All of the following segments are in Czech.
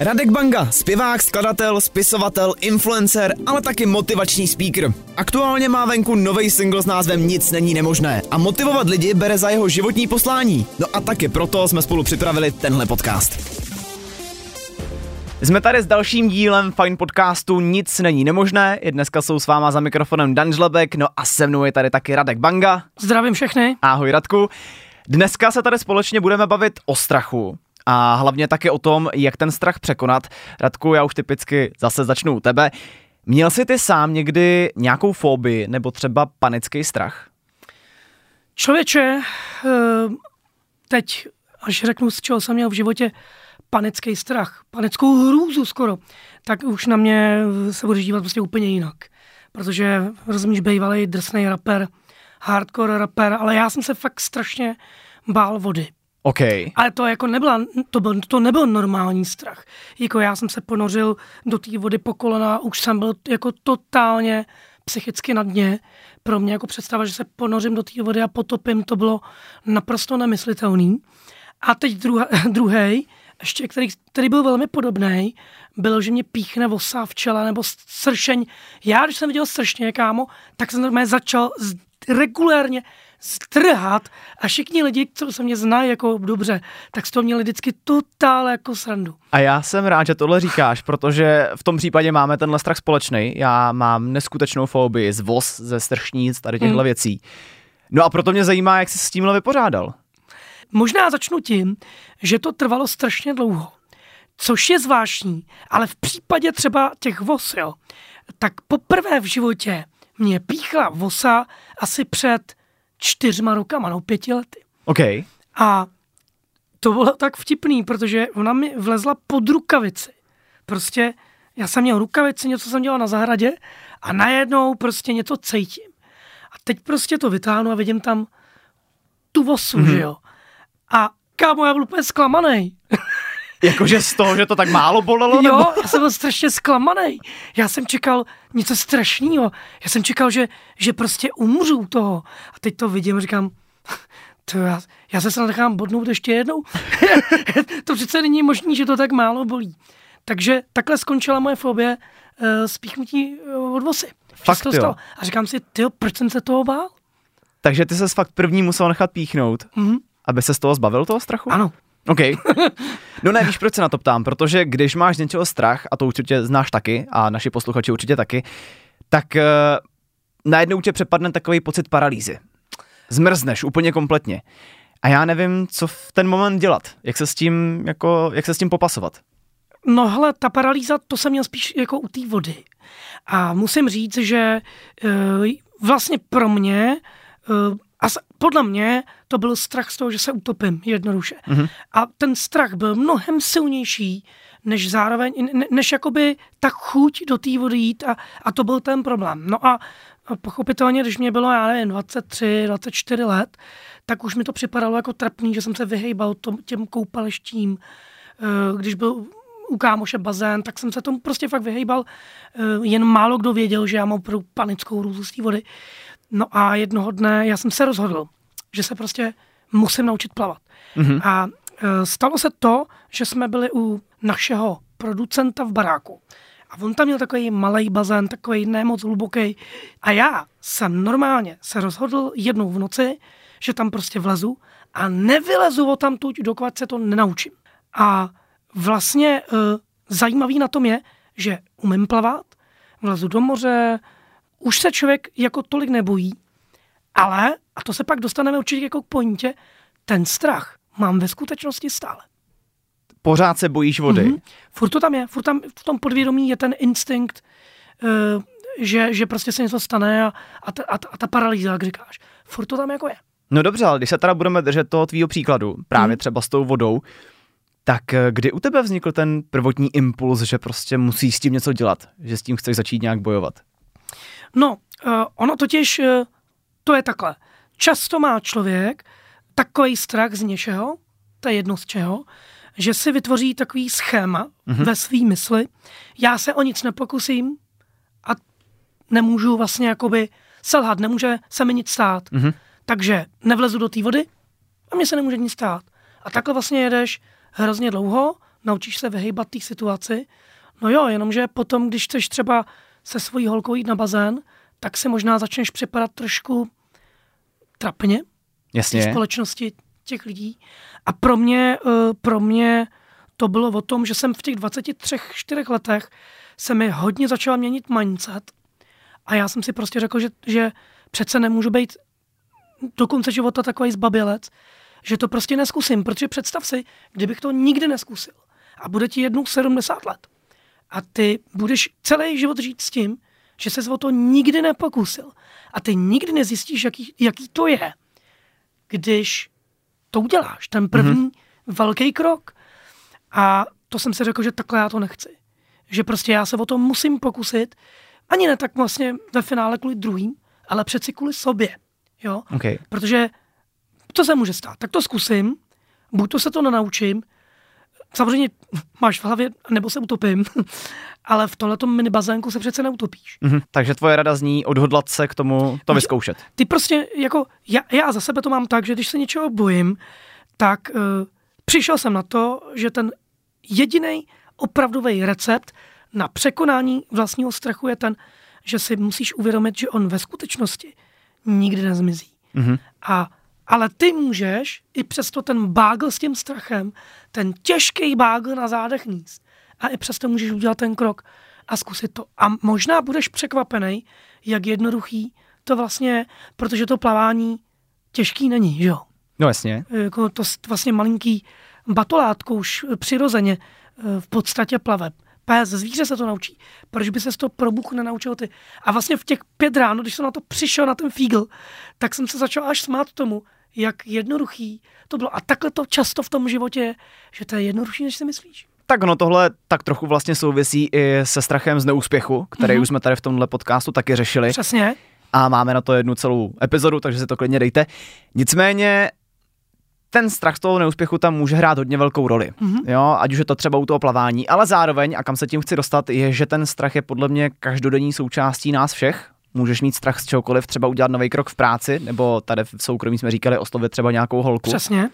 Radek Banga, zpěvák, skladatel, spisovatel, influencer, ale taky motivační speaker. Aktuálně má venku nový single s názvem Nic není nemožné a motivovat lidi bere za jeho životní poslání. No a taky proto jsme spolu připravili tenhle podcast. Jsme tady s dalším dílem Fine podcastu Nic není nemožné. I dneska jsou s váma za mikrofonem Dan Žlebek, no a se mnou je tady taky Radek Banga. Zdravím všechny. Ahoj Radku. Dneska se tady společně budeme bavit o strachu a hlavně taky o tom, jak ten strach překonat. Radku, já už typicky zase začnu u tebe. Měl jsi ty sám někdy nějakou fobii nebo třeba panický strach? Člověče, eh, teď, až řeknu, z čeho jsem měl v životě panický strach, panickou hrůzu skoro, tak už na mě se budeš dívat prostě úplně jinak. Protože, rozumíš, bývalý drsný rapper, hardcore rapper, ale já jsem se fakt strašně bál vody. OK. Ale to jako nebyla, to, byl, to nebyl normální strach. Jako já jsem se ponořil do té vody po kolena, už jsem byl jako totálně psychicky na dně. Pro mě jako představa, že se ponořím do té vody a potopím, to bylo naprosto nemyslitelný. A teď druhý, ještě který, který byl velmi podobný, byl, že mě píchne vosa v čele nebo sršeň. Já, když jsem viděl sršně, kámo, tak jsem normálně začal regulérně strhat a všichni lidi, co se mě znají jako dobře, tak z toho měli vždycky totál jako srandu. A já jsem rád, že tohle říkáš, protože v tom případě máme tenhle strach společný. Já mám neskutečnou fobii z voz, ze stršníc, tady těchto hmm. věcí. No a proto mě zajímá, jak jsi s tímhle vypořádal. Možná začnu tím, že to trvalo strašně dlouho, což je zvláštní, ale v případě třeba těch vos, jo, tak poprvé v životě mě píchla vosa asi před čtyřma rokama, no pěti lety. OK. A to bylo tak vtipný, protože ona mi vlezla pod rukavici. Prostě já jsem měl rukavici, něco jsem dělal na zahradě a najednou prostě něco cítím. A teď prostě to vytáhnu a vidím tam tu vosu, mm-hmm. že jo. A kámo, já byl úplně zklamaný. Jakože z toho, že to tak málo bolelo? Nebo? Jo, já jsem byl strašně zklamaný. Já jsem čekal něco strašného. Já jsem čekal, že, že prostě umřu toho. A teď to vidím a říkám, to já, já se snad nechám bodnout ještě jednou. to přece není možné, že to tak málo bolí. Takže takhle skončila moje fobie uh, spíchnutí uh, od vosy. Fakt to stalo. A říkám si, ty proč jsem se toho bál? Takže ty se fakt první musel nechat píchnout, mm-hmm. aby se z toho zbavil toho strachu? Ano. OK. No ne, víš, proč se na to ptám? Protože když máš z něčeho strach, a to určitě znáš taky, a naši posluchači určitě taky, tak uh, najednou tě přepadne takový pocit paralýzy. Zmrzneš úplně kompletně. A já nevím, co v ten moment dělat. Jak se s tím, jako, jak se s tím popasovat? No hele, ta paralýza, to jsem měl spíš jako u té vody. A musím říct, že uh, vlastně pro mě uh, a podle mě to byl strach z toho, že se utopím jednoduše. Mm-hmm. A ten strach byl mnohem silnější, než zároveň, ne, než jakoby ta chuť do té vody jít a, a to byl ten problém. No a, pochopitelně, když mě bylo, já nevím, 23, 24 let, tak už mi to připadalo jako trapný, že jsem se vyhejbal tom, těm koupalištím. Eh, když byl u kámoše bazén, tak jsem se tomu prostě fakt vyhejbal. Eh, jen málo kdo věděl, že já mám panickou růzu z té vody. No a jednoho dne já jsem se rozhodl, že se prostě musím naučit plavat. Mm-hmm. A e, stalo se to, že jsme byli u našeho producenta v baráku. A on tam měl takový malý bazén, takový nemoc hluboký. A já jsem normálně se rozhodl jednou v noci, že tam prostě vlezu a nevylezu o tam tuď, dokud se to nenaučím. A vlastně e, zajímavý na tom je, že umím plavat, vlezu do moře, už se člověk jako tolik nebojí, ale, a to se pak dostaneme určitě jako k pointě, ten strach mám ve skutečnosti stále. Pořád se bojíš vody? Mm-hmm. Furt to tam je, furt tam v tom podvědomí je ten instinkt, uh, že, že prostě se něco stane a, a, ta, a, ta, a ta paralýza, jak říkáš. Furt to tam jako je. No dobře, ale když se teda budeme držet toho tvýho příkladu, právě mm. třeba s tou vodou, tak eh, kdy u tebe vznikl ten prvotní impuls, že prostě musíš s tím něco dělat, že s tím chceš začít nějak bojovat? No, uh, ono totiž, uh, to je takhle. Často má člověk takový strach z něčeho, to je jedno z čeho, že si vytvoří takový schéma mm-hmm. ve svý mysli. Já se o nic nepokusím a nemůžu vlastně jakoby selhat, nemůže se mi nic stát. Mm-hmm. Takže nevlezu do té vody a mně se nemůže nic stát. A takhle vlastně jedeš hrozně dlouho, naučíš se vyhejbat té situaci. No jo, jenomže potom, když chceš třeba se svojí holkou jít na bazén, tak si možná začneš připadat trošku trapně Jasně. v společnosti těch lidí. A pro mě, eh, pro mě to bylo o tom, že jsem v těch 23-4 letech se mi hodně začala měnit mindset a já jsem si prostě řekl, že, že přece nemůžu být do konce života takový zbabělec, že to prostě neskusím, protože představ si, kdybych to nikdy neskusil a bude ti jednou 70 let a ty budeš celý život žít s tím, že se o to nikdy nepokusil a ty nikdy nezjistíš, jaký, jaký to je, když to uděláš, ten první mm-hmm. velký krok. A to jsem si řekl, že takhle já to nechci. Že prostě já se o to musím pokusit, ani ne tak vlastně ve finále kvůli druhým, ale přeci kvůli sobě. Jo? Okay. Protože co se může stát? Tak to zkusím, buď to se to nenaučím, samozřejmě máš v hlavě, nebo se utopím, ale v tomhle mini bazénku se přece neutopíš. Mm-hmm. Takže tvoje rada zní odhodlat se k tomu to vyzkoušet. Ty prostě, jako, já, já za sebe to mám tak, že když se něčeho bojím, tak uh, přišel jsem na to, že ten jediný opravdový recept na překonání vlastního strachu je ten, že si musíš uvědomit, že on ve skutečnosti nikdy nezmizí. Mm-hmm. A ale ty můžeš i přesto ten bágl s tím strachem, ten těžký bágl na zádech níst. A i přesto můžeš udělat ten krok a zkusit to. A možná budeš překvapený, jak jednoduchý to vlastně je, protože to plavání těžký není, že jo? No jasně. Jako to vlastně malinký batolátko už přirozeně eh, v podstatě plave. Pes, zvíře se to naučí. Proč by se to pro Bůh nenaučil ty? A vlastně v těch pět ráno, když jsem na to přišel, na ten fígl, tak jsem se začal až smát tomu, jak jednoduchý to bylo. A takhle to často v tom životě je, že to je jednodušší, než si myslíš. Tak no tohle tak trochu vlastně souvisí i se strachem z neúspěchu, který mm-hmm. už jsme tady v tomhle podcastu taky řešili. Přesně. A máme na to jednu celou epizodu, takže si to klidně dejte. Nicméně ten strach z toho neúspěchu tam může hrát hodně velkou roli. Mm-hmm. Jo, ať už je to třeba u toho plavání, ale zároveň, a kam se tím chci dostat, je, že ten strach je podle mě každodenní součástí nás všech. Můžeš mít strach z čehokoliv, třeba udělat nový krok v práci, nebo tady v soukromí jsme říkali oslovit třeba nějakou holku. Přesně.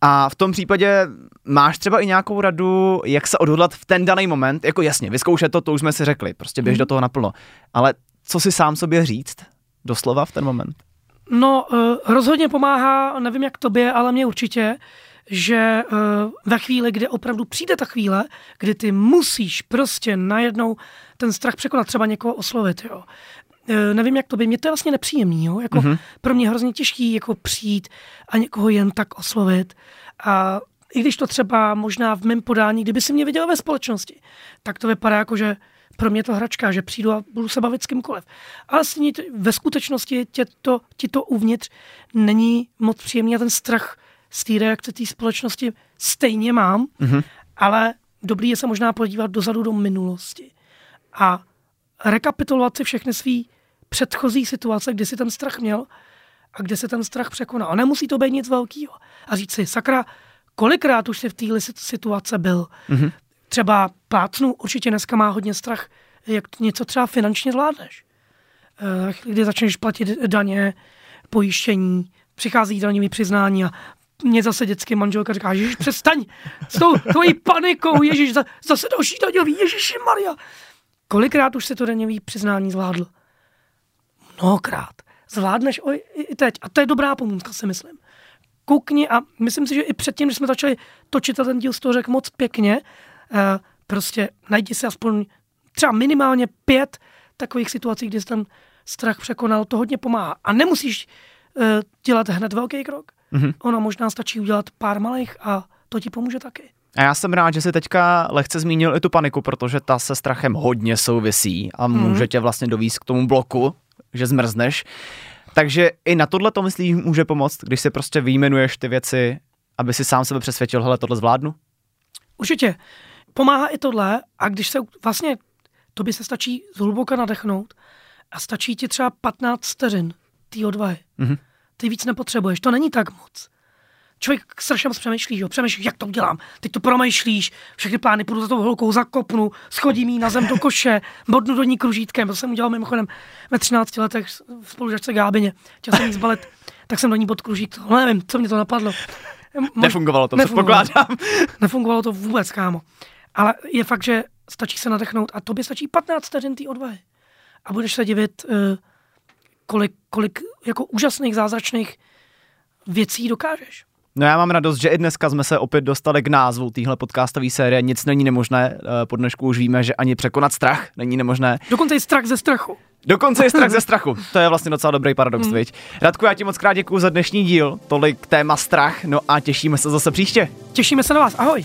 A v tom případě máš třeba i nějakou radu, jak se odhodlat v ten daný moment, jako jasně, vyzkoušet to, to už jsme si řekli, prostě běž mm. do toho naplno. Ale co si sám sobě říct, doslova v ten moment? No, uh, rozhodně pomáhá, nevím jak tobě, ale mě určitě, že uh, ve chvíli, kdy opravdu přijde ta chvíle, kdy ty musíš prostě najednou ten strach překonat, třeba někoho oslovit, jo. Uh, nevím, jak to by, mě to je vlastně nepříjemný, jo? Jako mm-hmm. pro mě hrozně těžký jako přijít a někoho jen tak oslovit. A i když to třeba možná v mém podání, kdyby si mě viděl ve společnosti, tak to vypadá jako, že pro mě to hračka, že přijdu a budu se bavit s kýmkoliv. Ale stejně ve skutečnosti tě to, ti to uvnitř není moc příjemný a ten strach z té reakce té společnosti stejně mám, mm-hmm. ale dobrý je se možná podívat dozadu do minulosti a rekapitulovat si všechny svý předchozí situace, kdy si ten strach měl a kde se ten strach překonal. A nemusí to být nic velkého. A říct si, sakra, kolikrát už jsi v téhle situace byl. Mm-hmm třeba plácnu, určitě dneska má hodně strach, jak něco třeba finančně zvládneš. Eh, kdy začneš platit daně, pojištění, přichází daňový přiznání a mě zase dětský manželka říká, Ježíš, přestaň s tou tvojí panikou, Ježíš, zase další daňový, Ježíš Maria. Kolikrát už se to daňový přiznání zvládl? Mnohokrát. Zvládneš i teď. A to je dobrá pomůcka, si myslím. Koukni a myslím si, že i předtím, když jsme začali točit ten díl, toho řekl moc pěkně, prostě najdi si aspoň třeba minimálně pět takových situací, kdy jsi ten strach překonal, to hodně pomáhá. A nemusíš uh, dělat hned velký krok. Mm-hmm. Ono možná stačí udělat pár malých a to ti pomůže taky. A já jsem rád, že jsi teďka lehce zmínil i tu paniku, protože ta se strachem hodně souvisí a mm-hmm. může tě vlastně dovíst k tomu bloku, že zmrzneš. Takže i na tohle to myslíš může pomoct, když si prostě výjmenuješ ty věci, aby si sám sebe přesvědčil, hele, tohle zvládnu? Určitě pomáhá i tohle a když se vlastně, to by se stačí zhluboka nadechnout a stačí ti třeba 15 vteřin té odvahy. Mm-hmm. Ty víc nepotřebuješ, to není tak moc. Člověk strašně moc přemýšlí, jo? přemýšlí, jak to udělám. Teď to promýšlíš, všechny plány, půjdu za tou holkou, zakopnu, schodím jí na zem do koše, bodnu do ní kružítkem. To jsem udělal mimochodem ve 13 letech v spolužačce Gábině. Chtěl jsem jí zbalit, tak jsem do ní bod kružík. No nevím, co mě to napadlo. Nefungovalo to, nefungovalo. předpokládám. Nefungovalo to vůbec, kámo. Ale je fakt, že stačí se nadechnout a tobě stačí 15 vteřin té odvahy. A budeš se divit, eh, kolik, kolik jako úžasných, zázračných věcí dokážeš. No já mám radost, že i dneska jsme se opět dostali k názvu téhle podcastové série. Nic není nemožné. Eh, po dnešku už víme, že ani překonat strach není nemožné. Dokonce i strach ze strachu. Dokonce je strach ze strachu. To je vlastně docela dobrý paradox, mm. viď? Radku, já ti moc krát děkuji za dnešní díl. Tolik téma strach. No a těšíme se zase příště. Těšíme se na vás. Ahoj.